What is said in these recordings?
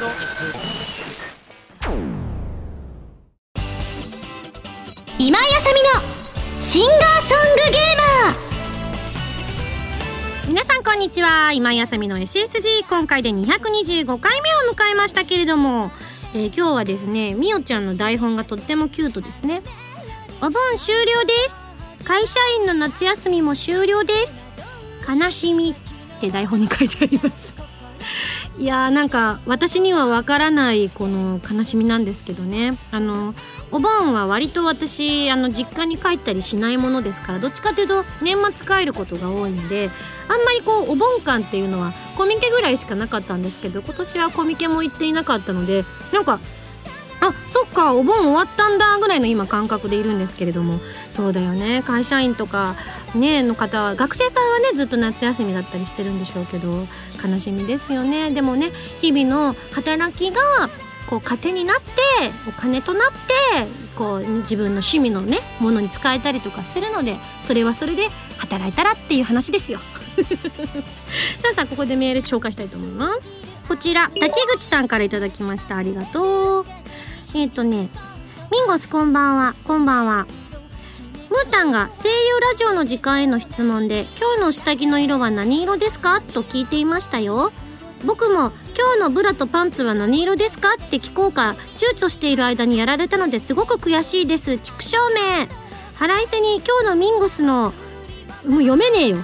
今井あさみのシンガーソングゲーマー。皆さんこんにちは。今井あさみの SSG 今回で225回目を迎えましたけれども、えー今日はですねみおちゃんの台本がとってもキュートですね。お盆終了です。会社員の夏休みも終了です。悲しみって台本に書いてあります。いやーなんか私にはわからないこの悲しみなんですけどね。あのお盆は割と私あの実家に帰ったりしないものですからどっちかというと年末帰ることが多いんであんまりこうお盆感っていうのはコミケぐらいしかなかったんですけど今年はコミケも行っていなかったのでなんかあそっかお盆終わったんだぐらいの今感覚でいるんですけれども。そうだよね。会社員とかねの方は学生さんはねずっと夏休みだったりしてるんでしょうけど悲しみですよね。でもね日々の働きがこう糧になってお金となってこう自分の趣味のねものに使えたりとかするのでそれはそれで働いたらっていう話ですよ。さあさあここでメール紹介したいと思います。こちら滝口さんからいただきました。ありがとう。えっ、とねミンゴスこんばんは。こんばんは。ムータンが声優ラジオの時間への質問で「今日の下着の色は何色ですか?」と聞いていましたよ。僕も「今日のブラとパンツは何色ですか?」って聞こうか躊躇している間にやられたのですごく悔しいです。畜生め腹いせに今日のミンゴスのもう読めねえよ。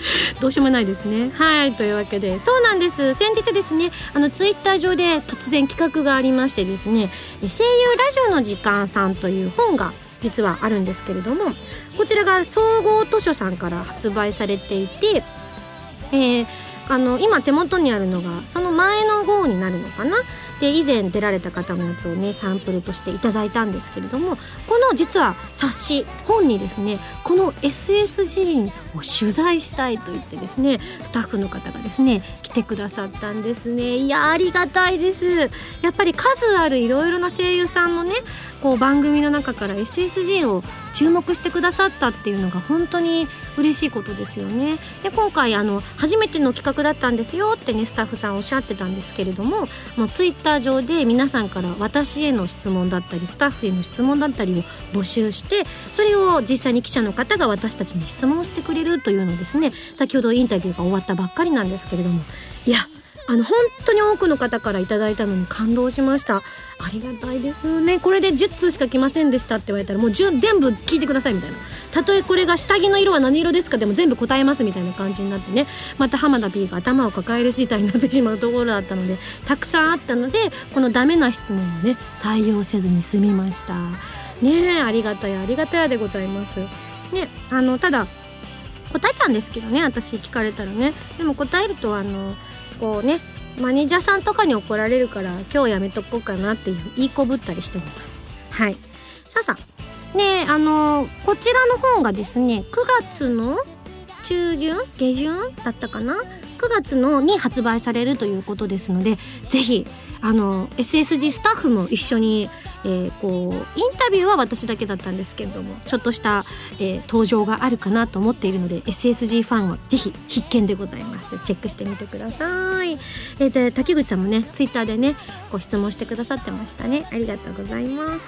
どうしようもないですね。はいというわけで。そうなんです。先日ですねあのツイッター上で突然企画がありましてですね声優ラジオの時間さんという本が実はあるんですけれどもこちらが総合図書さんから発売されていてえーあの今手元にあるのがその前の号になるのかな？で以前出られた方のやつをねサンプルとしていただいたんですけれどもこの実は冊子本にですねこの SSG を取材したいと言ってですねスタッフの方がですね来てくださったんですねいやありがたいですやっぱり数あるいろいろな声優さんのねこう番組の中から SSG を注目してくださったっていうのが本当に嬉しいことですよね。で今回あの初めての企画だったんですよってねスタッフさんおっしゃってたんですけれどももうツイッター上で皆さんから私への質問だったりスタッフへの質問だったりを募集してそれを実際に記者の方が私たちに質問してくれるというのですね先ほどインタビューが終わったばっかりなんですけれどもいやあの本当に多くの方からいただいたのに感動しました。ありがたいですね。これで10通しか来ませんでしたって言われたらもう10全部聞いてくださいみたいな。たとえこれが下着の色は何色ですかでも全部答えますみたいな感じになってね。また浜田 P が頭を抱える事態になってしまうところだったのでたくさんあったのでこのダメな質問をね採用せずに済みました。ねえありがたやありがたやでございます。ねあのただ答えちゃうんですけどね私聞かれたらね。でも答えるとあのこうねマネージャーさんとかに怒られるから今日やめとこうかなっていう言いこぶったりしてます。はい。さあさあ。ねあのこちらの本がですね9月の中旬下旬だったかな？9月のに発売されるということですのでぜひあの SSG スタッフも一緒に、えーこうインタビューは私だけだったんですけれどもちょっとした、えー登場があるかなと思っているので SSG ファンはぜひ必見でございます。チェックしてみてください、えーで滝口さんもねツイッターでねご質問してくださってましたね。ありがとうございま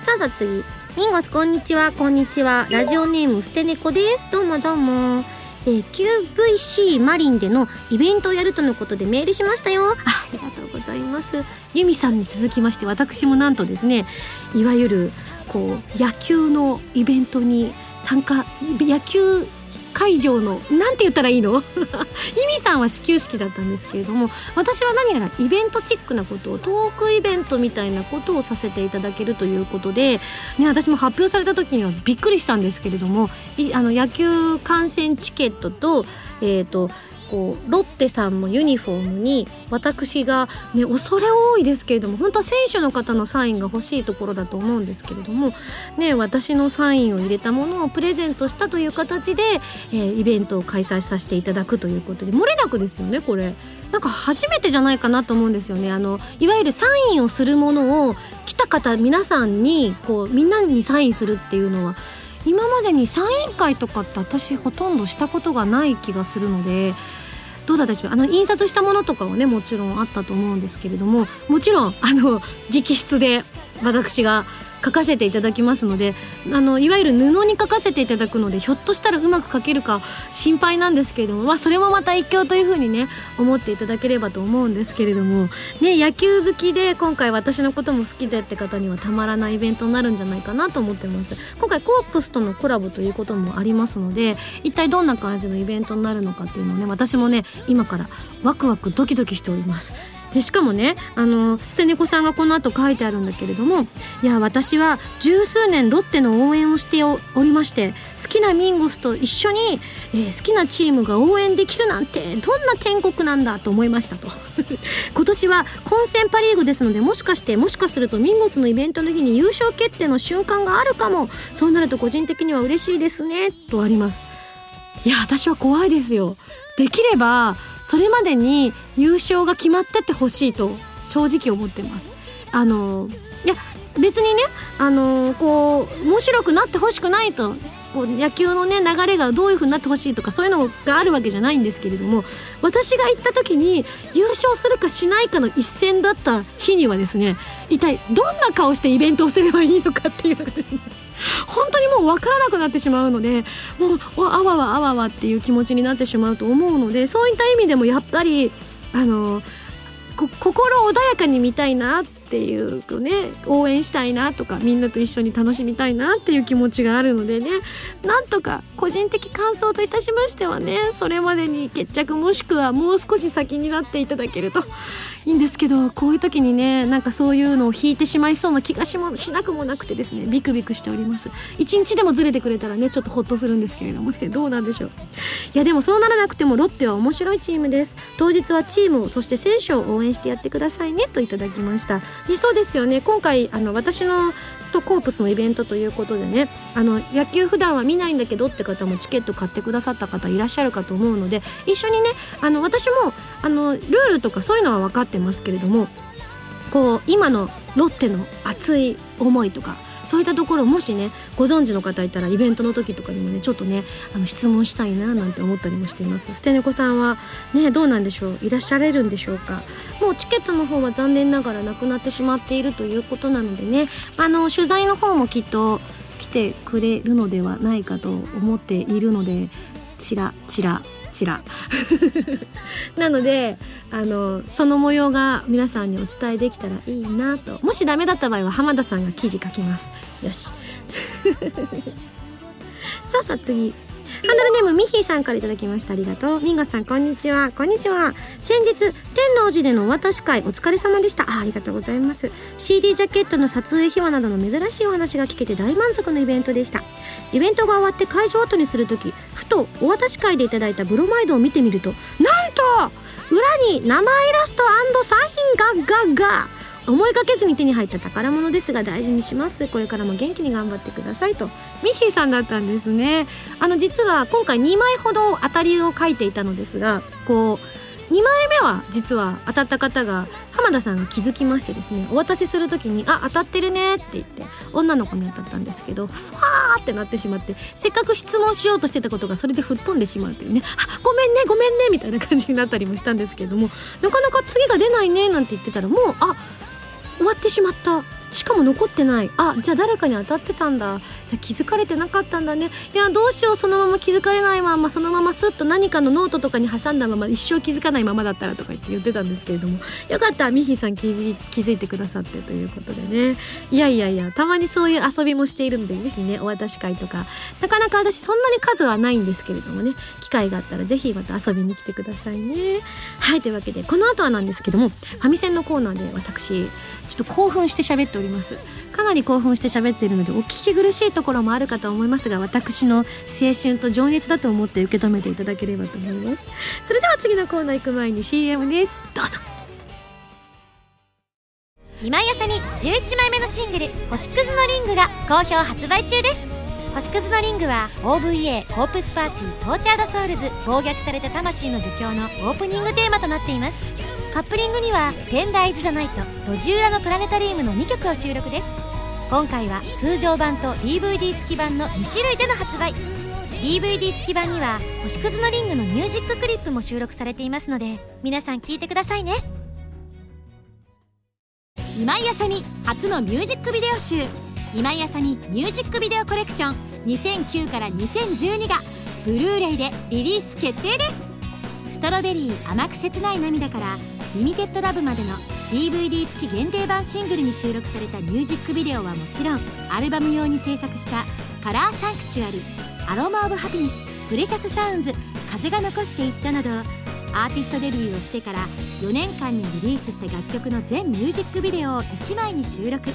す。さあさあ次。ミンゴスこんにちは。こんにちは。ラジオネームステネコです。どうもどうも。えー QVC マリンでのイベントをやるとのことでメールしましたよ。あありがとうざいます。ユミさんに続きまして私もなんとですねいわゆるこう野球のイベントに参加野球会場のなんて言ったらいいの？ユミさんは始球式だったんですけれども私は何やらイベントチックなことをトークイベントみたいなことをさせていただけるということで、ね、私も発表された時にはびっくりしたんですけれどもあの野球観戦チケットと,、えー、とこうロッテさんのユニフォームに私が、ね、恐れ多いですけれども本当は選手の方のサインが欲しいところだと思うんですけれども、ね、私のサインを入れたものをプレゼントしたという形で、えーイベントを開催させていただくということで漏れなくですよねこれ。なんか初めてじゃないかなと思うんですよねあのいわゆるサインをするものを来た方皆さんにこうみんなにサインするっていうのは今までにサイン会とかって私ほとんどしたことがない気がするのでどうだったでしょう？あの印刷したものとかはねもちろんあったと思うんですけれどももちろんあの直筆で私が書かせていただきますのであのいわゆる布に書かせていただくのでひょっとしたらうまく書けるか心配なんですけれども、まあ、それもまた一興というふうにね思っていただければと思うんですけれども、ね、野球好きで今回私のことも好きでって方にはたまらないイベントになるんじゃないかなと思ってます。今回コープスとのコラボということもありますので一体どんな感じのイベントになるのかっていうのをね私もね今からワクワクドキドキしております。でしかもねあの捨て猫さんがこの後書いてあるんだけれどもいや私は十数年ロッテの応援をしておりまして好きなミンゴスと一緒に、えー、好きなチームが応援できるなんてどんな天国なんだと思いましたと。今年は混戦パ・リーグですのでもしかしてもしかするとミンゴスのイベントの日に優勝決定の瞬間があるかもそうなると個人的には嬉しいですねとあります。いや私は怖いですよ。できればそれまでに優勝が決まっててほしいと正直思ってます。あのいや別にねあのこう面白くなってほしくないとこう野球のね流れがどういう風になってほしいとかそういうのがあるわけじゃないんですけれども私が行った時に優勝するかしないかの一戦だった日にはですね一体どんな顔してイベントをすればいいのかっていうのがですね本当にもう分からなくなってしまうのでもうあわわあわわっていう気持ちになってしまうと思うのでそういった意味でもやっぱりあの心穏やかに見たいなっていうね応援したいなとかみんなと一緒に楽しみたいなっていう気持ちがあるのでねなんとか個人的感想といたしましてはねそれまでに決着もしくはもう少し先になっていただけるといいんですけどこういう時にねなんかそういうのを引いてしまいそうな気がしもしなくもなくてですねビクビクしております。一日でもずれてくれたらねちょっとホッとするんですけれどもねどうなんでしょう。いやでもそうならなくてもロッテは面白いチームです。当日はチームをそして選手を応援してやってくださいねといただきました。でそうですよね。今回あの私のとコープスのイベントということでねあの野球普段は見ないんだけどって方もチケット買ってくださった方いらっしゃるかと思うので一緒にねあの私もあのルールとかそういうのは分かってますけれどもこう今のロッテの熱い思いとかそういったところもしねご存知の方いたらイベントの時とかにもねちょっとねあの質問したいななんて思ったりもしています。捨て猫さんはねどうなんでしょう？いらっしゃれるんでしょうか？もうチケットの方は残念ながらなくなってしまっているということなのでね。あの取材の方もきっと来てくれるのではないかと思っているのでチラチラチラ なのであのその模様が皆さんにお伝えできたらいいなと。もしダメだった場合は浜田さんが記事書きます。よし。さあさあ次。ハンドルネームミヒーさんから頂きました。ありがとう。ミンゴさんこんにちは。こんにちは。先日天王寺でのお渡し会お疲れ様でした。あありがとうございます。CD ジャケットの撮影秘話などの珍しいお話が聞けて大満足のイベントでした。イベントが終わって会場後にする時ふとお渡し会でいただいたブロマイドを見てみるとなんと裏に生イラストサインががが。思いがけずに手に入った宝物ですが大事にします。これからも元気に頑張ってください。とミッヒーさんだったんですね。あの実は今回2枚ほど当たりを書いていたのですがこう2枚目は実は当たった方が浜田さんが気づきましてですねお渡しする時に「あ当たってるね」って言って女の子に当たったんですけどふわーってなってしまってせっかく質問しようとしてたことがそれで吹っ飛んでしまうというね「あごめんねごめんね」みたいな感じになったりもしたんですけれどもなかなか次が出ないねなんて言ってたらもうあ終わってしまった。しかも残ってない。あじゃあ誰かに当たってたんだ。じゃあ気づかれてなかったんだね。いやどうしようそのまま気づかれないままそのままスッと何かのノートとかに挟んだまま一生気づかないままだったらとか言って言ってたんですけれども。よかった。ミヒさん気づ気づいてくださってということでね。いやいやいやたまにそういう遊びもしているのでぜひねお渡し会とか。なかなか私そんなに数はないんですけれどもね。機会があったらぜひまた遊びに来てくださいね。はいというわけでこの後はなんですけどもファミセンのコーナーで私ちょっと興奮して喋っております。かなり興奮して喋っているのでお聞き苦しいところもあるかと思いますが私の青春と情熱だと思って受け止めていただければと思います。それでは次のコーナー行く前に CM です。どうぞ。今井麻美11枚目のシングル「星屑のリング」が好評発売中です。星屑のリングは OVA Corpse Party Tortured Souls 暴虐された魂の呪叫のオープニングテーマとなっています。カップリングには「 Tender is the Night」「路地裏のプラネタリウム」の2曲を収録です。今回は通常版と DVD 付き版の2種類での発売。DVD 付き版には星屑のリングのミュージッククリップも収録されていますので皆さん聴いてくださいね。今井あさみ初のミュージックビデオ集。今井あさみミュージックビデオコレクション。2009から2012がブルーレイでリリース決定です。ストロベリー甘く切ない涙からリミテッドラブまでの DVD 付き限定版シングルに収録されたミュージックビデオはもちろんアルバム用に制作した「カラーサンクチュアリ」「アロマ・オブ・ハピネス」「プレシャス・サウンズ」「風が残していった」などアーティストデビューをしてから4年間にリリースした楽曲の全ミュージックビデオを1枚に収録。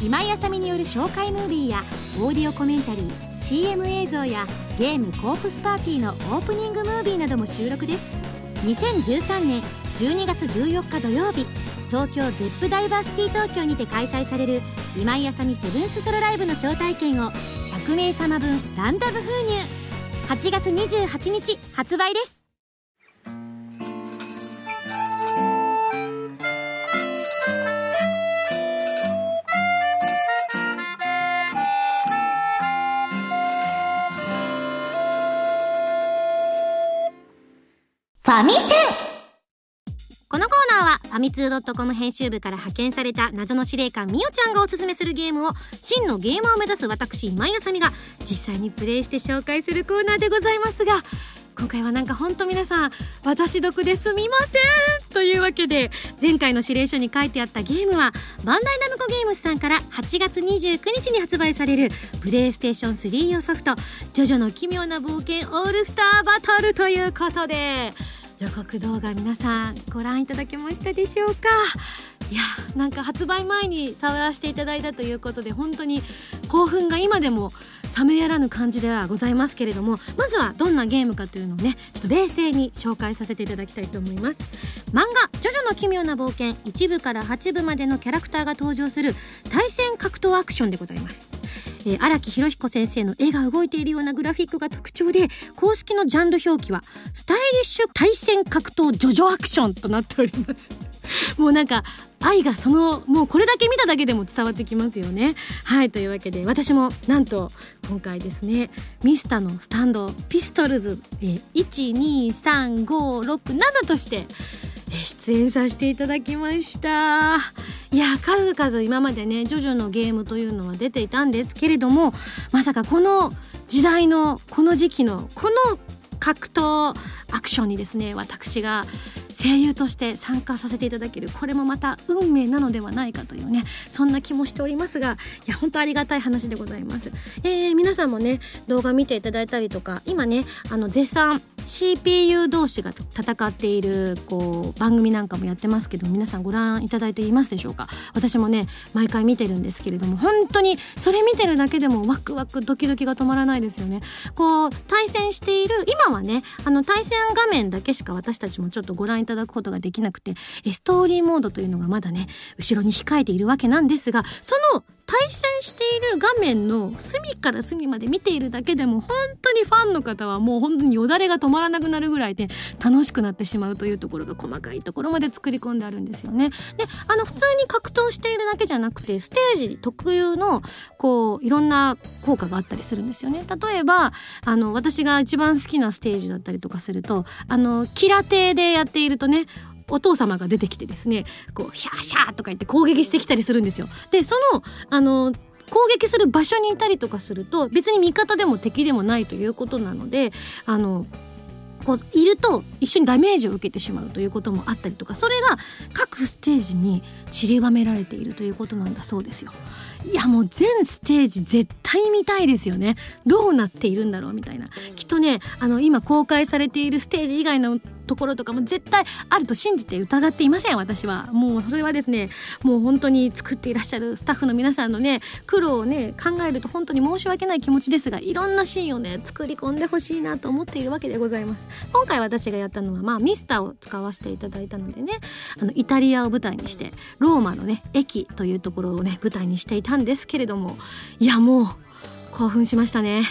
今井あさみによる紹介ムービーやオーディオコメンタリー CM 映像やゲームコープスパーティーのオープニングムービーなども収録です。2013年12月14日土曜日東京ゼップダイバーシティ東京にて開催される今井あさみセブンスソロライブの招待券を100名様分ランダム封入。8月28日発売です。ファミセン。ミツー .com 編集部から派遣された謎の司令官みおちゃんがおすすめするゲームを真のゲーマーを目指す私今井あさみが実際にプレイして紹介するコーナーでございますが今回はなんかほんと皆さん私得ですみません。というわけで前回の指令書に書いてあったゲームはバンダイナムコゲームズさんから8月29日に発売されるプレイステーション3用ソフト「ジョジョの奇妙な冒険オールスターバトル」ということで予告動画皆さんご覧いただけましたでしょうか？いやなんか発売前に触らせていただいたということで本当に興奮が今でも冷めやらぬ感じではございますけれどもまずはどんなゲームかというのをねちょっと冷静に紹介させていただきたいと思います。漫画「ジョジョの奇妙な冒険」1部から8部までのキャラクターが登場する対戦格闘アクションでございます。えー、荒木博彦先生の絵が動いているようなグラフィックが特徴で公式のジャンル表記はスタイリッシュ対戦格闘ジョジョアクションとなっております。もうなんか愛がそのもうこれだけ見ただけでも伝わってきますよね。はいというわけで私もなんと今回ですねミスタのスタンドピストルズ、えー、12356 7として出演させていただきました。いや数々今までねジョジョのゲームというのは出ていたんですけれどもまさかこの時代のこの時期のこの格闘アクションにですね私が声優として参加させていただける。これもまた運命なのではないかというねそんな気もしておりますがいや本当ありがたい話でございます、えー、皆さんもね動画見ていただいたりとか今ねあの絶賛 CPU 同士が戦っているこう番組なんかもやってますけど皆さんご覧いただいていますでしょうか？私もね毎回見てるんですけれども本当にそれ見てるだけでもワクワクドキドキが止まらないですよね。こう対戦している今はねあの対戦画面だけしか私たちもちょっとご覧いただくことができなくてストーリーモードというのがまだね後ろに控えているわけなんですがその対戦している画面の隅から隅まで見ているだけでも本当にファンの方はもう本当によだれが止まらなくなるぐらいで楽しくなってしまうというところが細かいところまで作り込んであるんですよね。であの普通に格闘しているだけじゃなくてステージ特有のこういろんな効果があったりするんですよね。例えばあの私が一番好きなステージだったりとかするとあのキラテでやっているとねお父様が出てきてですねこうシャーシャーとか言って攻撃してきたりするんですよ。でそのあの攻撃する場所にいたりとかすると別に味方でも敵でもないということなのであのこういると一緒にダメージを受けてしまうということもあったりとかそれが各ステージに散りばめられているということなんだそうですよ。いやもう全ステージ絶対見たいですよねどうなっているんだろうみたいなきっとねあの今公開されているステージ以外のところとかも絶対あると信じて疑っていません私は。もうそれはですねもう本当に作っていらっしゃるスタッフの皆さんのね苦労をね考えると本当に申し訳ない気持ちですがいろんなシーンをね作り込んでほしいなと思っているわけでございます。今回私がやったのはまあミスターを使わせていただいたのでねあのイタリアを舞台にしてローマのね駅というところをね舞台にしていたんですけれどもいやもう興奮しましたね。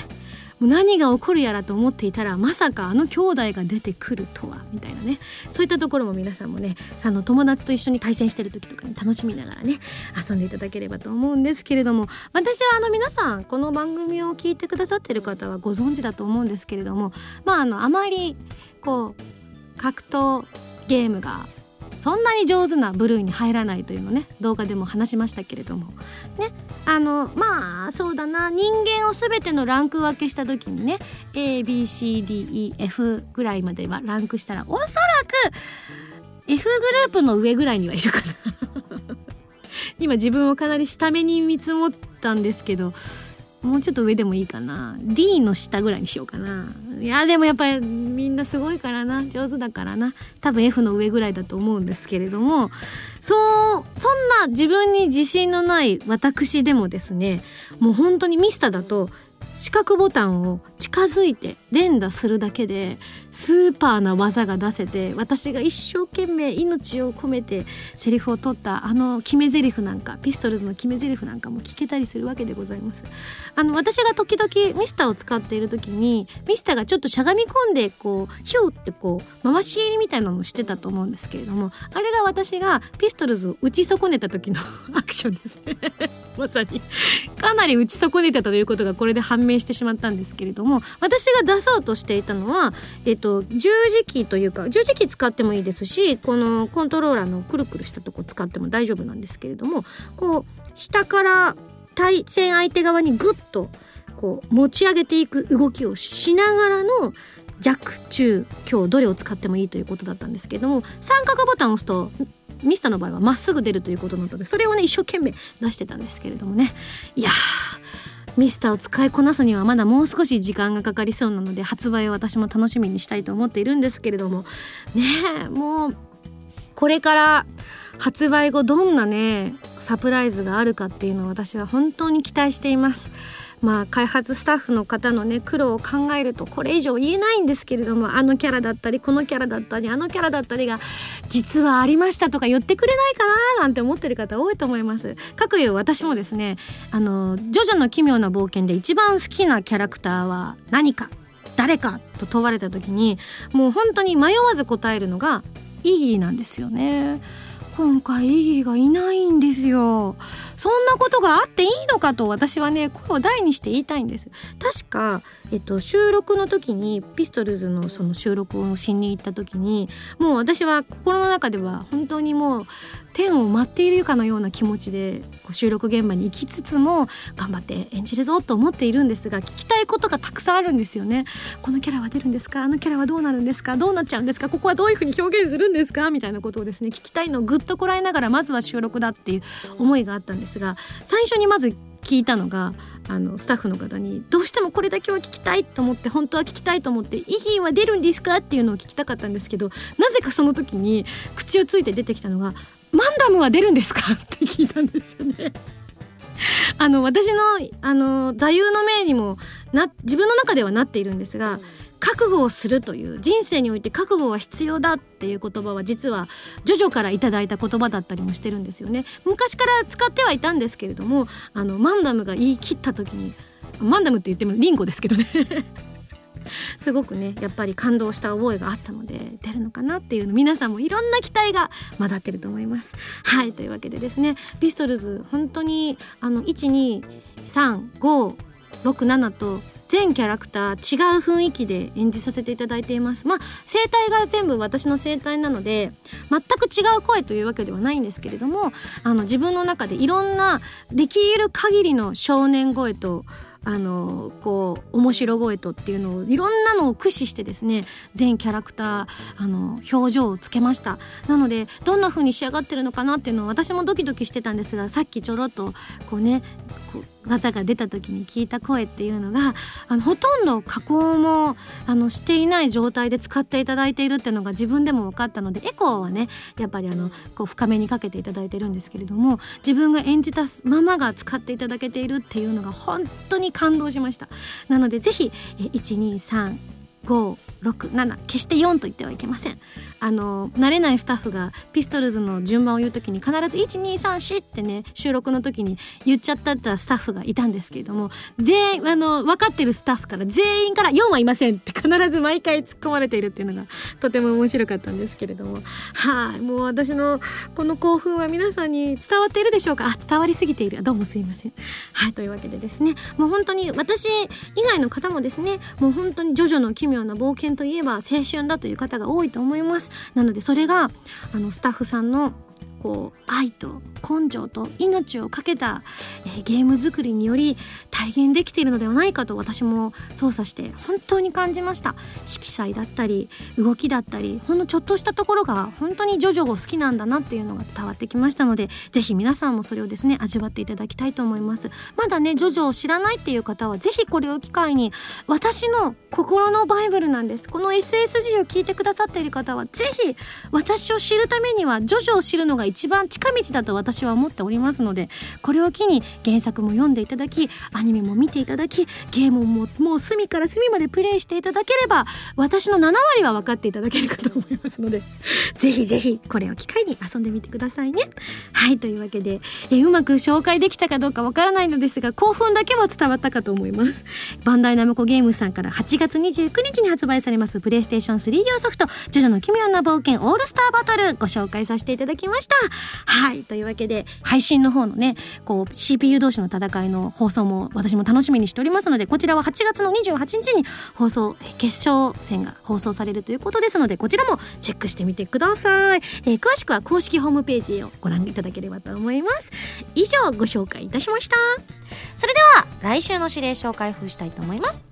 もう何が起こるやらと思っていたらまさかあの兄弟が出てくるとはみたいなね。そういったところも皆さんもねあの友達と一緒に対戦してる時とかに楽しみながらね遊んでいただければと思うんですけれども私はあの皆さんこの番組を聞いてくださってる方はご存知だと思うんですけれどもまああのあまりこう格闘ゲームがそんなに上手な部類に入らないというのね動画でも話しましたけれども。ねあのまあそうだな。人間を全てのランク分けした時にね ABCDEF ぐらいまではランクしたらおそらく F グループの上ぐらいにはいるかな。今自分をかなり下目に見積もったんですけどもうちょっと上でもいいかな。D の下ぐらいにしようかな。いやでもやっぱりみんなすごいからな。上手だからな。多分 F の上ぐらいだと思うんですけれども。そうそんな自分に自信のない私でもですねもう本当にミスターだと四角ボタンを近づいて連打するだけでスーパーな技が出せて私が一生懸命命を込めてセリフを取ったあの決め台詞なんかピストルズの決め台詞なんかも聞けたりするわけでございます。あの私が時々ミスターを使っている時にミスターがちょっとしゃがみ込んでこうヒューってこう回し蹴りみたいなのをしてたと思うんですけれどもあれが私がピストルズを打ち損ねた時の アクションです。ね まさに。かなり打ち損ねたということがこれで判明明してしまったんですけれども私が出そうとしていたのは、えっと、十字キーというか十字キー使ってもいいですしこのコントローラーのくるくるしたとこ使っても大丈夫なんですけれどもこう下から対戦相手側にグッとこう持ち上げていく動きをしながらの弱中強どれを使ってもいいということだったんですけれども三角ボタンを押すとミスターの場合はまっすぐ出るということなのでそれをね一生懸命出してたんですけれどもね。いやミスターを使いこなすにはまだもう少し時間がかかりそうなので発売を私も楽しみにしたいと思っているんですけれどもねえもうこれから発売後どんなねサプライズがあるかっていうのを私は本当に期待しています。まあ開発スタッフの方のね苦労を考えるとこれ以上言えないんですけれどもあのキャラだったりこのキャラだったりあのキャラだったりが実はありましたとか言ってくれないかななんて思ってる方多いと思います。かくいう私もですねあのジョジョの奇妙な冒険で一番好きなキャラクターは何か誰かと問われた時にもう本当に迷わず答えるのがイギーなんですよね。今回イギーがいないんですよ。そんなことがあっていいのかと私はね声を大にして言いたいんです。確か、えっと、収録の時にピストルズのその収録をしに行った時にもう私は心の中では本当にもう天を待っているかのような気持ちで収録現場に行きつつも頑張って演じるぞと思っているんですが聞きたいことがたくさんあるんですよね。このキャラは出るんですか？あのキャラはどうなるんですか？どうなっちゃうんですか？ここはどういうふうに表現するんですか？みたいなことをですね聞きたいのをぐっとこらえながらまずは収録だっていう思いがあったんですが最初にまず聞いたのがあのスタッフの方にどうしてもこれだけは聞きたいと思って本当は聞きたいと思って「イギーは出るんですか?」っていうのを聞きたかったんですけどなぜかその時に口をついて出てきたのがマンダムは出るんですか？って聞いたんですよね。あの私のあの座右の銘にもな自分の中ではなっているんですが覚悟をするという人生において覚悟は必要だっていう言葉は実はジョジョからいただいた言葉だったりもしてるんですよね。昔から使ってはいたんですけれどもあのマンダムが言い切った時にマンダムって言ってもリンゴですけどね。すごくねやっぱり感動した覚えがあったので出るのかなっていうの皆さんもいろんな期待が混ざってると思います。はいというわけでですねピストルズ本当にあの12356と全キャラクター違う雰囲気で演じさせていただいていますまあ声帯が全部私の声帯なので全く違う声というわけではないんですけれどもあの自分の中でいろんなできる限りの少年声とあのこう面白声とっていうのをいろんなのを駆使してですね全キャラクターあの表情をつけました。なのでどんな風に仕上がってるのかなっていうのを私もドキドキしてたんですがさっきちょろっとこうねこう技が出た時に聞いた声っていうのがあのほとんど加工もあのしていない状態で使っていただいているっていうのが自分でも分かったのでエコーはねやっぱりあのこう深めにかけていただいてるんですけれども自分が演じたままが使っていただけているっていうのが本当に感動しました。なのでぜひ123 567決して4と言ってはいけません。あの慣れないスタッフがピストルズの順番を言う時に必ず1234ってね収録の時に言っちゃったスタッフがいたんですけれども全員あの分かってるスタッフから全員から4はいませんって必ず毎回突っ込まれているっていうのがとても面白かったんですけれども。はい。もう私のこの興奮は皆さんに伝わっているでしょうか？あ伝わりすぎている。どうもすいません。はい。というわけでですねもう本当に私以外の方もですねもう本当にジョジョの奇妙な冒険といえば青春だという方が多いと思います。なのでそれがあのスタッフさんのこう愛と根性と命をかけた、えー、ゲーム作りにより体現できているのではないかと私も操作して本当に感じました。色彩だったり動きだったりほんのちょっとしたところが本当にジョジョを好きなんだなっていうのが伝わってきましたのでぜひ皆さんもそれをですね味わっていただきたいと思います。まだねジョジョを知らないっていう方はぜひこれを機会に私の心のバイブルなんです。この SSG を聞いてくださっている方はぜひ私を知るためにはジョジョを知るのが一番近道だと私は思っておりますのでこれを機に原作も読んでいただきアニメも見ていただきゲームももう隅から隅までプレイしていただければ私の7割は分かっていただけるかと思いますのでぜひぜひこれを機会に遊んでみてくださいね。はいというわけでえうまく紹介できたかどうかわからないのですが興奮だけは伝わったかと思います。バンダイナムコゲームさんから8月29日に発売されますプレイステーション3用ソフト「ジョジョの奇妙な冒険オールスターバトル」ご紹介させていただきました。はい。というわけで、配信の方のね、こう、CPU 同士の戦いの放送も私も楽しみにしておりますので、こちらは8月の28日に放送、決勝戦が放送されるということですので、こちらもチェックしてみてください。えー、詳しくは公式ホームページをご覧いただければと思います。以上、ご紹介いたしました。それでは、来週の指令書を開封したいと思います。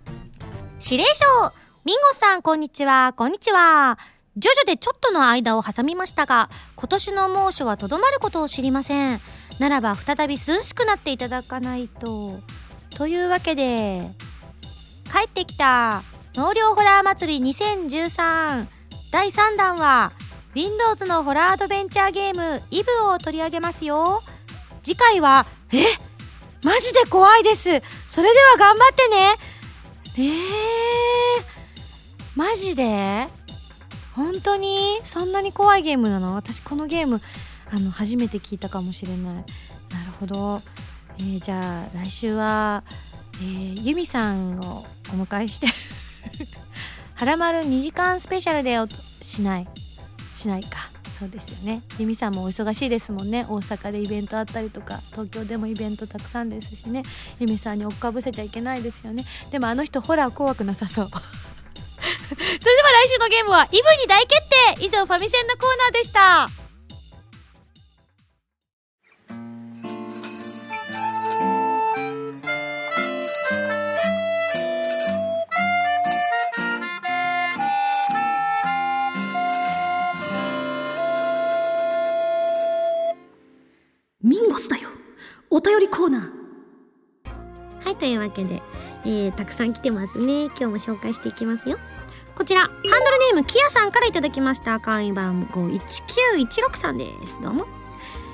指令書ミンゴさん、こんにちは。こんにちは。ジョジョでちょっとの間を挟みましたが、今年の猛暑はとどまることを知りません。ならば再び涼しくなっていただかないと。というわけで、帰ってきた納涼ホラー祭り2013第3弾は Windows のホラーアドベンチャーゲームイブを取り上げますよ。次回は、え？マジで怖いです。それでは頑張ってね。えー、マジで？本当に？そんなに怖いゲームなの？私このゲームあの初めて聞いたかもしれない。なるほど、えー、じゃあ来週は、えー、ユミさんをお迎えして はらまる2時間スペシャルでしない。しないか。そうですよね。ユミさんもお忙しいですもんね。大阪でイベントあったりとか東京でもイベントたくさんですしね。ユミさんに追っかぶせちゃいけないですよね。でもあの人ホラー怖くなさそう。それでは来週のゲームはイブに大決定。以上ファミセンのコーナーでした。ミンゴスだよ。お便りコーナー。はいというわけで、えー、たくさん来てますね。今日も紹介していきますよこちら、ハンドルネーム、キアさんからいただきました。会員番号1916さんです。どうも。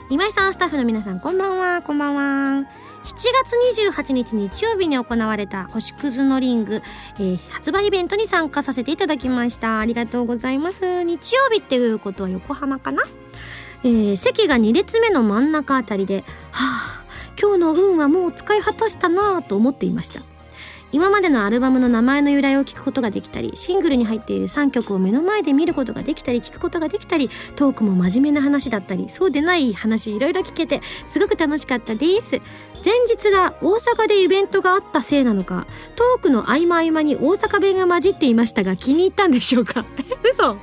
今井さん、スタッフの皆さん、こんばんは、こんばんは。7月28日日曜日に行われた星屑のリング、えー、発売イベントに参加させていただきました。ありがとうございます。日曜日っていうことは横浜かな？えー、席が2列目の真ん中あたりで、はあ、今日の運はもう使い果たしたなぁと思っていました。今までのアルバムの名前の由来を聞くことができたりシングルに入っている3曲を目の前で見ることができたり聞くことができたりトークも真面目な話だったりそうでない話いろいろ聞けてすごく楽しかったです。前日が大阪でイベントがあったせいなのかトークの合間合間に大阪弁が混じっていましたが気に入ったんでしょうか？嘘。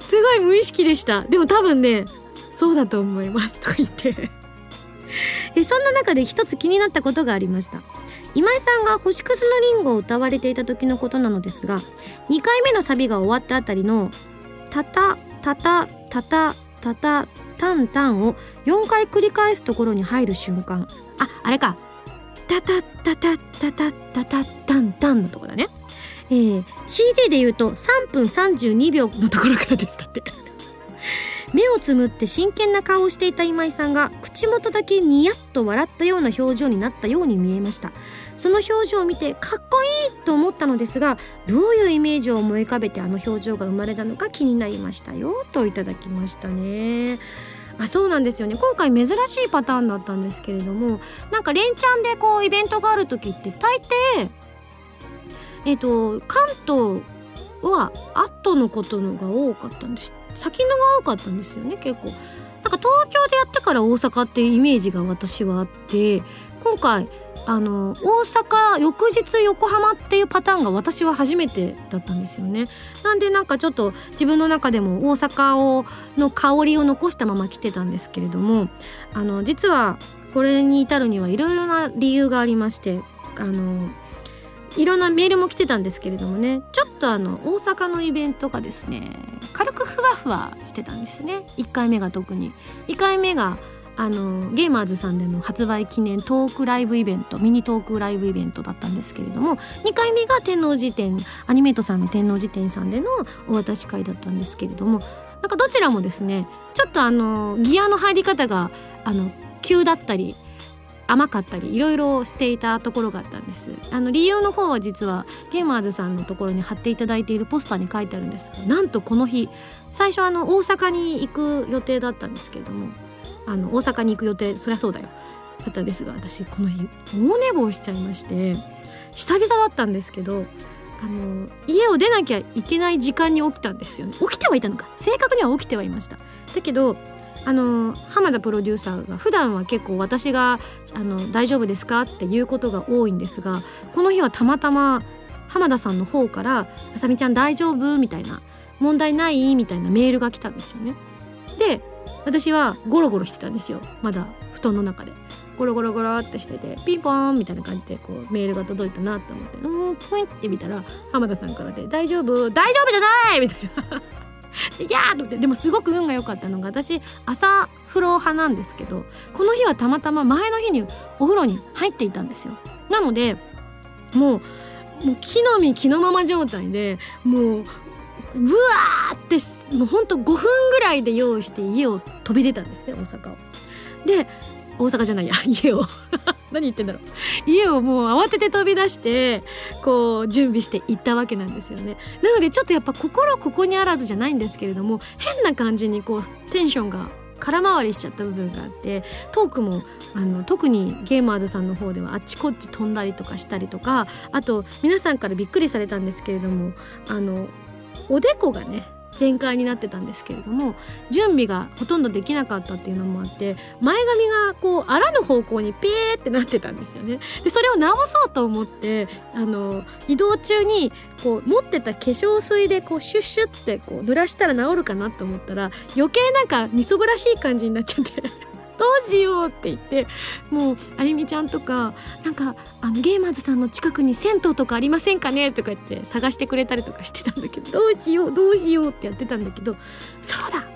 すごい無意識でした。でも多分ねそうだと思います。とか言って。えそんな中で一つ気になったことがありました。今井さんが星屑のリンゴを歌われていた時のことなのですが2回目のサビが終わったあたりの「タタタタタタタタタンタン」を4回繰り返すところに入る瞬間。ああれか「タタタタタタタタタンタン」のとこだね。えー、CD で言うと3分32秒のところからですだって。目をつむって真剣な顔をしていた今井さんが口元だけニヤッと笑ったような表情になったように見えました。その表情を見てかっこいいと思ったのですがどういうイメージを思い浮かべてあの表情が生まれたのか気になりましたよといただきましたね。あそうなんですよね。今回珍しいパターンだったんですけれどもなんか連チャンでこうイベントがある時って大抵えっ、と関東は後のことのが多かったんです。先のが多かったんですよね結構。なんか東京でやってから大阪っていうイメージが私はあって今回あの大阪翌日横浜っていうパターンが私は初めてだったんですよね。なんでなんかちょっと自分の中でも大阪をの香りを残したまま来てたんですけれどもあの実はこれに至るにはいろいろな理由がありましてあのいろんなメールも来てたんですけれどもね。ちょっとあの大阪のイベントがですね軽くふわふわしてたんですね。1回目が特に。2回目があのゲーマーズさんでの発売記念トークライブイベントミニトークライブイベントだったんですけれども2回目が天王寺店アニメートさんの天王寺店さんでのお渡し会だったんですけれどもなんかどちらもですねちょっとあのギアの入り方があの急だったり甘かったりいろいろしていたところがあったんです。あの理由の方は実はゲーマーズさんのところに貼っていただいているポスターに書いてあるんですがなんとこの日最初あの大阪に行く予定だったんですけれどもあの大阪に行く予定そりゃそうだよ。だったんですが私この日大寝坊しちゃいまして久々だったんですけどあの家を出なきゃいけない時間に起きたんですよね。起きてはいたのか。正確には起きてはいました。だけどあの浜田プロデューサーが普段は結構私があの大丈夫ですかっていうことが多いんですがこの日はたまたま浜田さんの方から「あさみちゃん大丈夫?」みたいな「問題ない?」みたいなメールが来たんですよね。で私はゴロゴロしてたんですよまだ布団の中で。ゴロゴロゴロってしててピンポーンみたいな感じでこうメールが届いたなと思ってうんポインって見たら浜田さんからで「大丈夫？大丈夫じゃない!」みたいな いやーと思ってでもすごく運が良かったのが私朝風呂派なんですけどこの日はたまたま前の日にお風呂に入っていたんですよなのでもうもう木の実木のまま状態でもうブワーってもうほんと5分ぐらいで用意して家を飛び出たんですね大阪を。で大阪じゃないや 家を。何言ってんだろう。家をもう慌てて飛び出してこう準備して行ったわけなんですよね。なのでちょっとやっぱ心ここにあらずじゃないんですけれども変な感じにこうテンションが空回りしちゃった部分があってトークもあの特にゲーマーズさんの方ではあっちこっち飛んだりとかしたりとかあと皆さんからびっくりされたんですけれどもあのおでこがね全開になってたんですけれども準備がほとんどできなかったっていうのもあって前髪がこうあらぬ方向にピーってなってたんですよね。でそれを直そうと思ってあの移動中にこう持ってた化粧水でこうシュッシュってこう濡らしたら治るかなと思ったら余計なんかみそぶらしい感じになっちゃって。どうしようって言ってもうあゆみちゃんとかなんかあのゲーマーズさんの近くに銭湯とかありませんかねとか言って探してくれたりとかしてたんだけどどうしようどうしようってやってたんだけどそうだ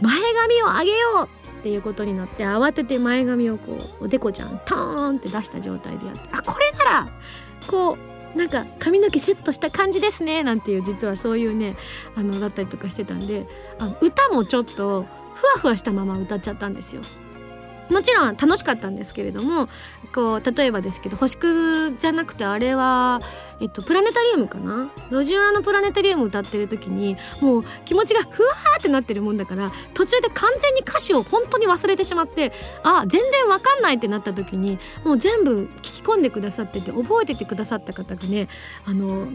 前髪を上げようっていうことになって慌てて前髪をこうおでこちゃんトーンって出した状態でやってあこれならこうなんか髪の毛セットした感じですねなんていう実はそういうねあのだったりとかしてたんであの歌もちょっとふわふわしたまま歌っちゃったんですよ。もちろん楽しかったんですけれどもこう例えばですけど星屑じゃなくてあれは、えっと、プラネタリウムかな？路地裏のプラネタリウム歌ってる時にもう気持ちがふわーってなってるもんだから途中で完全に歌詞を本当に忘れてしまってあ全然わかんないってなった時にもう全部聞き込んでくださってて覚えててくださった方がねあの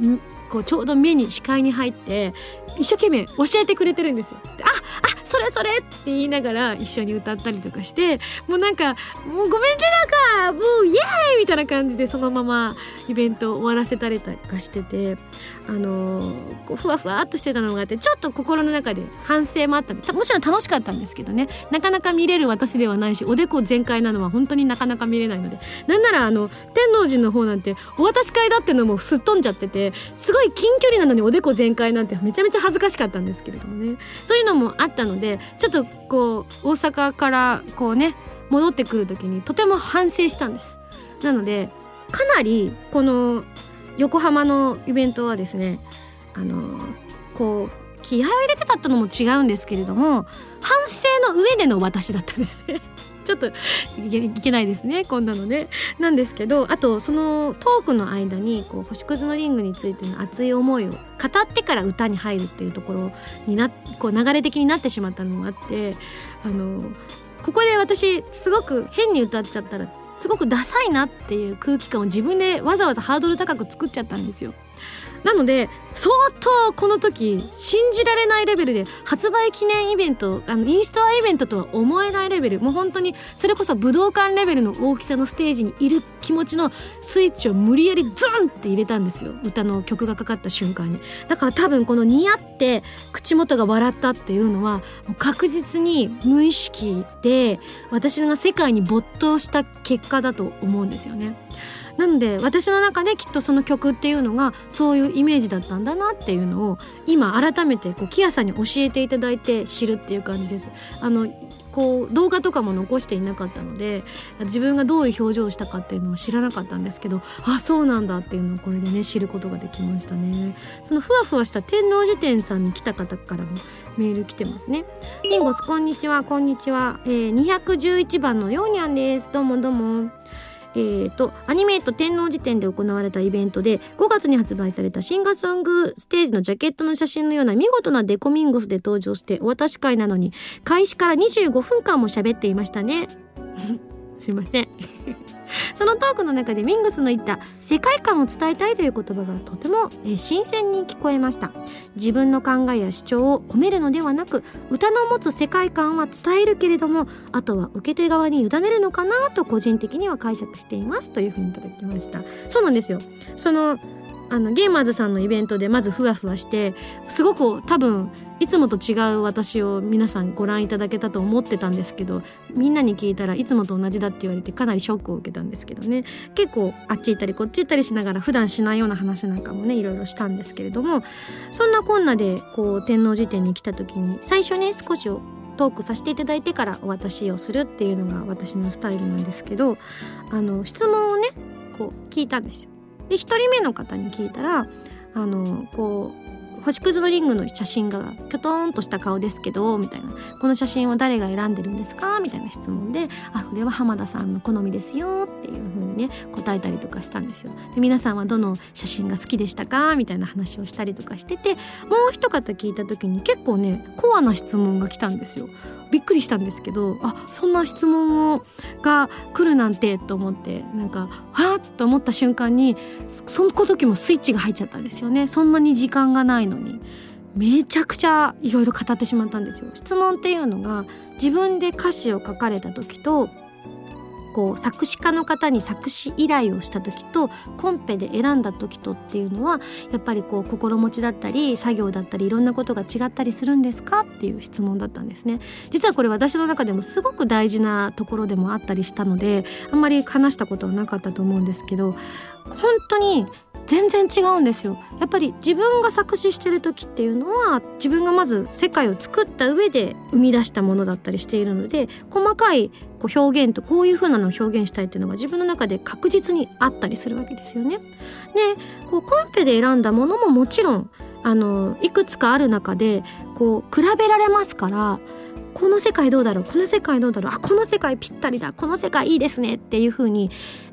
こうちょうど目に視界に入って一生懸命教えてくれてるんですよ。ああそれそれって言いながら一緒に歌ったりとかしてもうなんか「もうごめんねなんかもうイエーイ!」みたいな感じでそのままイベント終わらせたりとかしててあの、こうふわふわっとしてたのがあってちょっと心の中で反省もあったんでもちろん楽しかったんですけどね。なかなか見れる私ではないしおでこ全開なのは本当になかなか見れないので。なんならあの天王寺の方なんてお渡し会だってのもすっ飛んじゃっててすごい近距離なのにおでこ全開なんてめちゃめちゃ恥ずかしかったんですけれどもね。そういうのもあったのでちょっとこう大阪からこうね戻ってくる時にとても反省したんです。なのでかなりこの横浜のイベントはですねあのこう気合を入れてたってのも違うんですけれども反省の上での私だったんですね。ちょっといけないですねこんなのね。なんですけどあとそのトークの間にこう星屑のリングについての熱い思いを語ってから歌に入るっていうところになこう流れ的になってしまったのもあってあのここで私すごく変に歌っちゃったらすごくダサいなっていう空気感を自分でわざわざハードル高く作っちゃったんですよ。なので相当この時信じられないレベルで発売記念イベントあのインストアイベントとは思えないレベルもう本当にそれこそ武道館レベルの大きさのステージにいる気持ちのスイッチを無理やりズンって入れたんですよ歌の曲がかかった瞬間にだから多分この似合って口元が笑ったっていうのはもう確実に無意識で私が世界に没頭した結果だと思うんですよね。なので私の中できっとその曲っていうのがそういうイメージだったんだなっていうのを今改めてこうキアさんに教えていただいて知るっていう感じです。あのこう動画とかも残していなかったので自分がどういう表情をしたかっていうのは知らなかったんですけどあそうなんだっていうのをこれでね知ることができましたね。そのふわふわした天王寺店さんに来た方からもメール来てますね。ミンゴスこんにちはこんにちは、えー、211番のようにゃんです。どうもどうもえーと、アニメート天王寺店で行われたイベントで5月に発売されたシンガーソングステージのジャケットの写真のような見事なデコミンゴスで登場してお渡し会なのに開始から25分間も喋っていましたね。すいませんそのトークの中でミングスの言った世界観を伝えたいという言葉がとても、え、新鮮に聞こえました。自分の考えや主張を込めるのではなく歌の持つ世界観は伝えるけれどもあとは受け手側に委ねるのかなと個人的には解釈していますというふうにいただきました。そうなんですよ。そのあのゲーマーズさんのイベントでまずふわふわしてすごく多分いつもと違う私を皆さんご覧いただけたと思ってたんですけどみんなに聞いたらいつもと同じだって言われてかなりショックを受けたんですけどね結構あっち行ったりこっち行ったりしながら普段しないような話なんかもねいろいろしたんですけれどもそんなこんなでこう天王寺店に来た時に最初ね少しトークさせていただいてからお渡しをするっていうのが私のスタイルなんですけどあの質問をねこう聞いたんですよ。で1人目の方に聞いたらあのこう星屑のリングの写真がキョトンとした顔ですけどみたいな。この写真は誰が選んでるんですか？みたいな質問であそれは浜田さんの好みですよっていう風にね答えたりとかしたんですよ。で皆さんはどの写真が好きでしたか？みたいな話をしたりとかしててもう一方聞いた時に結構ねコアな質問が来たんですよ。びっくりしたんですけどあそんな質問をが来るなんてと思ってなんかはっと思った瞬間にその時もスイッチが入っちゃったんですよね。そんなに時間がないのに。めちゃくちゃいろいろ語ってしまったんですよ。質問っていうのが自分で歌詞を書かれた時とこう作詞家の方に作詞依頼をした時とコンペで選んだ時とっていうのはやっぱりこう心持ちだったり作業だったりいろんなことが違ったりするんですかっていう質問だったんですね。実はこれ私の中でもすごく大事なところでもあったりしたのであんまり話したことはなかったと思うんですけど本当に全然違うんですよやっぱり自分が作詞してる時っていうのは自分がまず世界を作った上で生み出したものだったりしているので細かいこう表現とこういう風なのを表現したいっていうのが自分の中で確実にあったりするわけですよね。でこうコンペで選んだものももちろんあのいくつかある中でこう比べられますからこの世界どうだろうこの世界どうだろうあこの世界ぴったりだこの世界いいですねっていう風に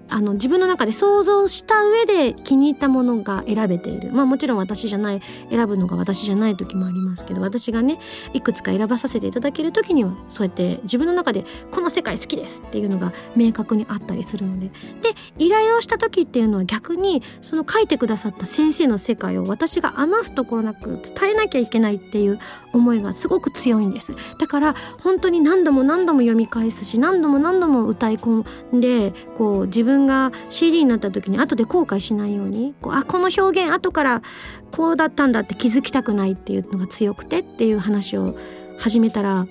あの自分の中で想像した上で気に入ったものが選べている。まあもちろん私じゃない選ぶのが私じゃない時もありますけど私がねいくつか選ばさせていただける時にはそうやって自分の中でこの世界好きですっていうのが明確にあったりするので。で依頼をした時っていうのは逆にその書いてくださった先生の世界を私が余すところなく伝えなきゃいけないっていう思いがすごく強いんです。だから本当に何度も何度も読み返すし何度も何度も歌い込んでこう自分分が CD になった時に後で後悔しないようにこうあこの表現後からこうだったんだって気づきたくないっていうのが強くてっていう話を始めたら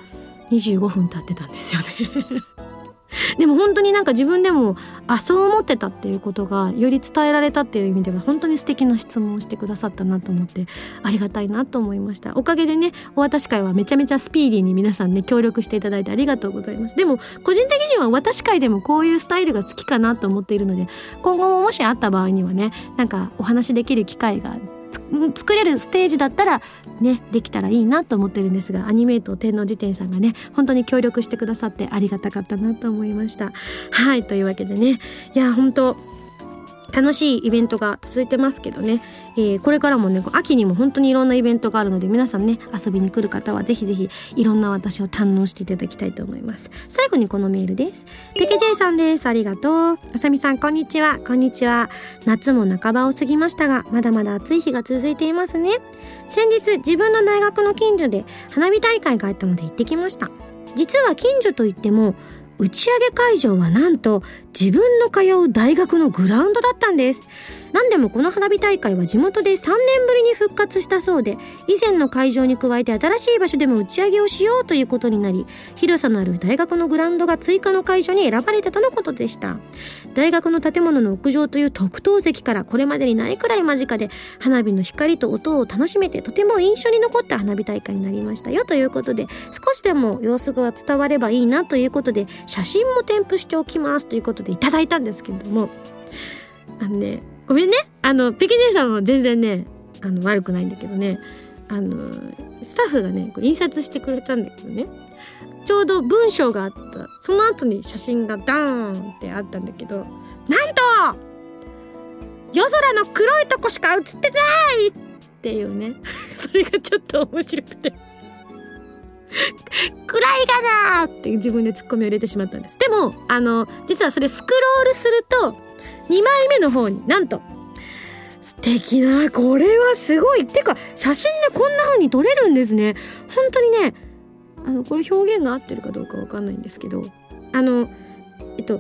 25分経ってたんですよね。でも本当になんか自分でもあそう思ってたっていうことがより伝えられたっていう意味では本当に素敵な質問をしてくださったなと思ってありがたいなと思いました。おかげでねお渡し会はめちゃめちゃスピーディーに皆さんね協力していただいてありがとうございます。でも個人的にはお渡し会でもこういうスタイルが好きかなと思っているので今後ももしあった場合にはねなんかお話できる機会が作れるステージだったらねできたらいいなと思ってるんですがアニメイト天王寺店さんがね本当に協力してくださってありがたかったなと思いました。はいというわけでね。いや本当楽しいイベントが続いてますけどね、えー、これからもね秋にも本当にいろんなイベントがあるので皆さんね遊びに来る方はぜひぜひいろんな私を堪能していただきたいと思います。最後にこのメールです。ペケジェイさんです。ありがとう。あさみさんこんにちは。こんにちは。夏も半ばを過ぎましたがまだまだ暑い日が続いていますね。先日自分の大学の近所で花火大会があったので行ってきました。実は近所といっても打ち上げ会場はなんと自分の通う大学のグラウンドだったんです。何でもこの花火大会は地元で3年ぶりに復活したそうで、以前の会場に加えて新しい場所でも打ち上げをしようということになり、広さのある大学のグラウンドが追加の会場に選ばれたとのことでした。大学の建物の屋上という特等席からこれまでにないくらい間近で、花火の光と音を楽しめてとても印象に残った花火大会になりましたよということで、少しでも様子が伝わればいいなということで、写真も添付しておきますということでいただいたんですけれども、あのね、ごめんね。あのペケジェさんは全然ねあの悪くないんだけどね。あのスタッフがねこれ印刷してくれたんだけどね。ちょうど文章があった。その後に写真がダーンってあったんだけどなんと夜空の黒いとこしか写ってないっていうね。それがちょっと面白くて。暗いかなって自分でツッコミを入れてしまったんです。でもあの実はそれスクロールすると2枚目の方になんと。素敵なこれはすごい。ってか写真でこんな風に撮れるんですね。本当にねあのこれ表現が合ってるかどうかわかんないんですけどあのえっと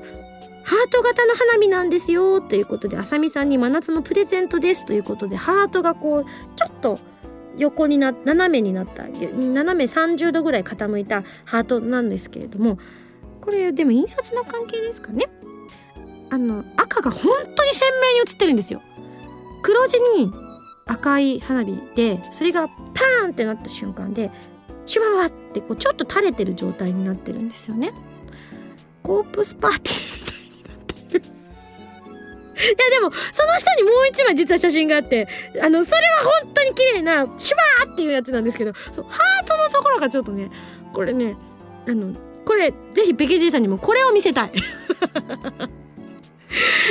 ハート型の花火なんですよということであさみさんに真夏のプレゼントですということでハートがこうちょっと横にな斜めになった斜め30度ぐらい傾いたハートなんですけれどもこれでも印刷の関係ですかね。あの赤が本当に鮮明に写ってるんですよ。黒地に赤い花火でそれがパーンってなった瞬間でシュワワってこうちょっと垂れてる状態になってるんですよね。コープスパーティーみたいになってる。いやでもその下にもう一枚実は写真があってあのそれは本当に綺麗なシュワーっていうやつなんですけどそうハートのところがちょっとねこれねあのこれぜひペケジーさんにもこれを見せたい。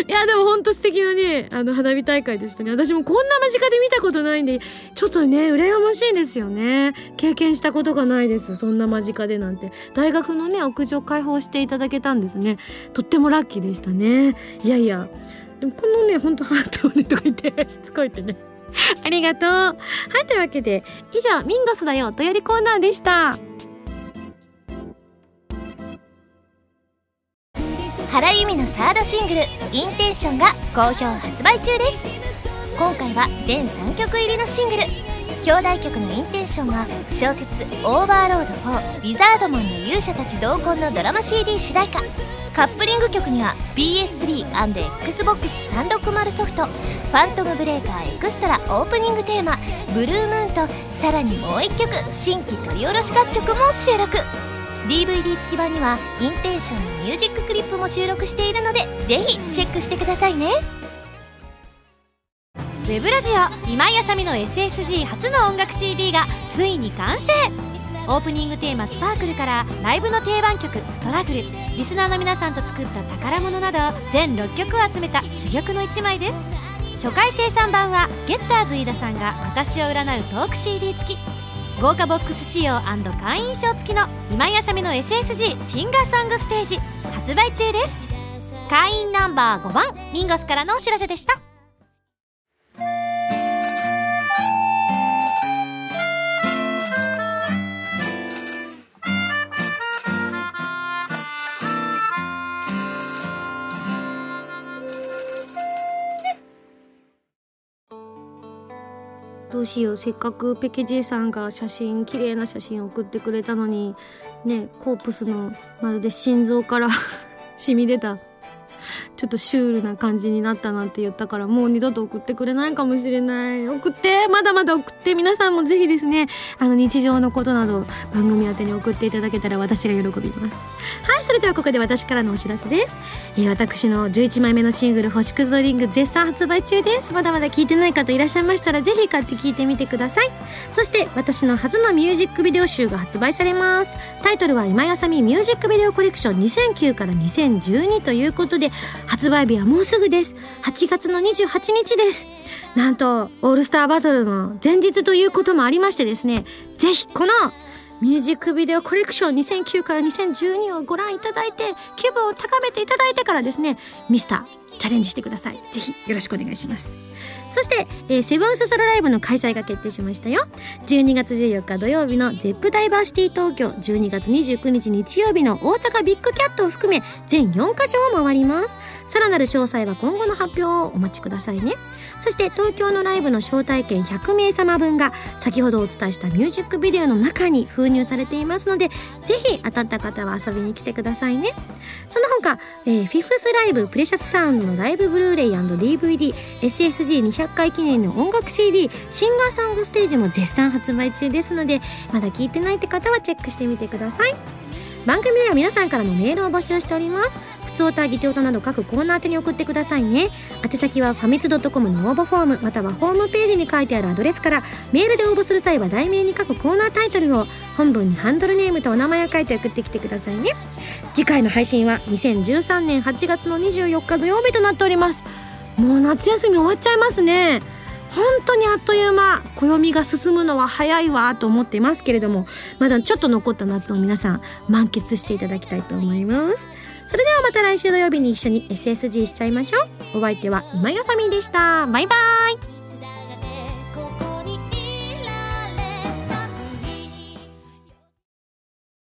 いや、でもほんと素敵なね、あの、花火大会でしたね。私もこんな間近で見たことないんで、ちょっとね、羨ましいですよね。経験したことがないです。そんな間近でなんて。大学のね、屋上開放していただけたんですね。とってもラッキーでしたね。いやいや、でもこのね、ほんとハートをね、とか言って、しつこいってね。ありがとう。はい、というわけで、以上、ミンゴスだよ、とよりコーナーでした。原由美のサードシングル「インテンション」が好評発売中です。今回は全3曲入りのシングル。表題曲の「インテンション」は小説「オーバーロード4ウィザードモンの勇者たち同梱」のドラマ CD 主題歌。カップリング曲には PS3&Xbox360 ソフト「ファントムブレーカーエクストラ」オープニングテーマ「ブルームーン」とさらにもう1曲新規取り下ろし楽曲も収録。DVD 付き版にはインテンションのミュージッククリップも収録しているのでぜひチェックしてくださいね。ウェブラジオ今井あさみの SSG 初の音楽 CD がついに完成。オープニングテーマ「スパークルからライブの定番曲「ストラグル」リスナーの皆さんと作った宝物など全6曲を集めた珠玉の1枚です。初回生産版はゲッターズ飯田さんが私を占うトーク CD 付き。豪華ボックス仕様会員証付きの今井あさみの SSG シンガーソングステージ発売中です。会員ナンバー5番ミンゴスからのお知らせでした。うしよ。せっかくペケジェさんが写真綺麗な写真送ってくれたのにねコープスのまるで心臓から 染み出た。ちょっとシュールな感じになったなんて言ったからもう二度と送ってくれないかもしれない。送ってまだまだ送って皆さんもぜひですね。あの日常のことなど番組宛てに送っていただけたら私が喜びます。はいそれではここで私からのお知らせです、えー、私の11枚目のシングル「星屑リング」絶賛発売中です。まだまだ聞いてない方いらっしゃいましたらぜひ買って聞いてみてください。そして私の初のミュージックビデオ集が発売されます。タイトルは今やさみミュージックビデオコレクション2009から2012ということで発売日はもうすぐです。8月の28日です。なんとオールスターバトルの前日ということもありましてですね。ぜひこのミュージックビデオコレクション2009から2012をご覧いただいて気分を高めていただいてからですねミスターチャレンジしてください。ぜひよろしくお願いします。そして、えー、セブンスソロライブの開催が決定しましたよ。12月14日土曜日の ZEP ダイバーシティ東京。12月29日日曜日の大阪ビッグキャットを含め全4カ所を回ります。さらなる詳細は今後の発表をお待ちくださいね。そして東京のライブの招待券100名様分が先ほどお伝えしたミュージックビデオの中に封入されていますのでぜひ当たった方は遊びに来てくださいね。その他、えー、フィフスライブプレシャスサウンドのライブブルーレイ &DVD SSG200 回記念の音楽 CD シンガーソングステージも絶賛発売中ですのでまだ聞いてないって方はチェックしてみてください。番組では皆さんからのメールを募集しております。つおたぎておたなど各コーナー宛に送ってくださいね。宛先はファミツドットコムの応募フォームまたはホームページに書いてあるアドレスからメールで応募する際は題名に書くコーナータイトルを本文にハンドルネームとお名前を書いて送ってきてくださいね。次回の配信は2013年8月の24日土曜日となっております。もう夏休み終わっちゃいますね。本当にあっという間。暦が進むのは早いわと思っていますけれどもまだちょっと残った夏を皆さん満喫していただきたいと思います。それではまた来週土曜日に一緒に SSG しちゃいましょう。お相手は今よさみでした。バイバイ。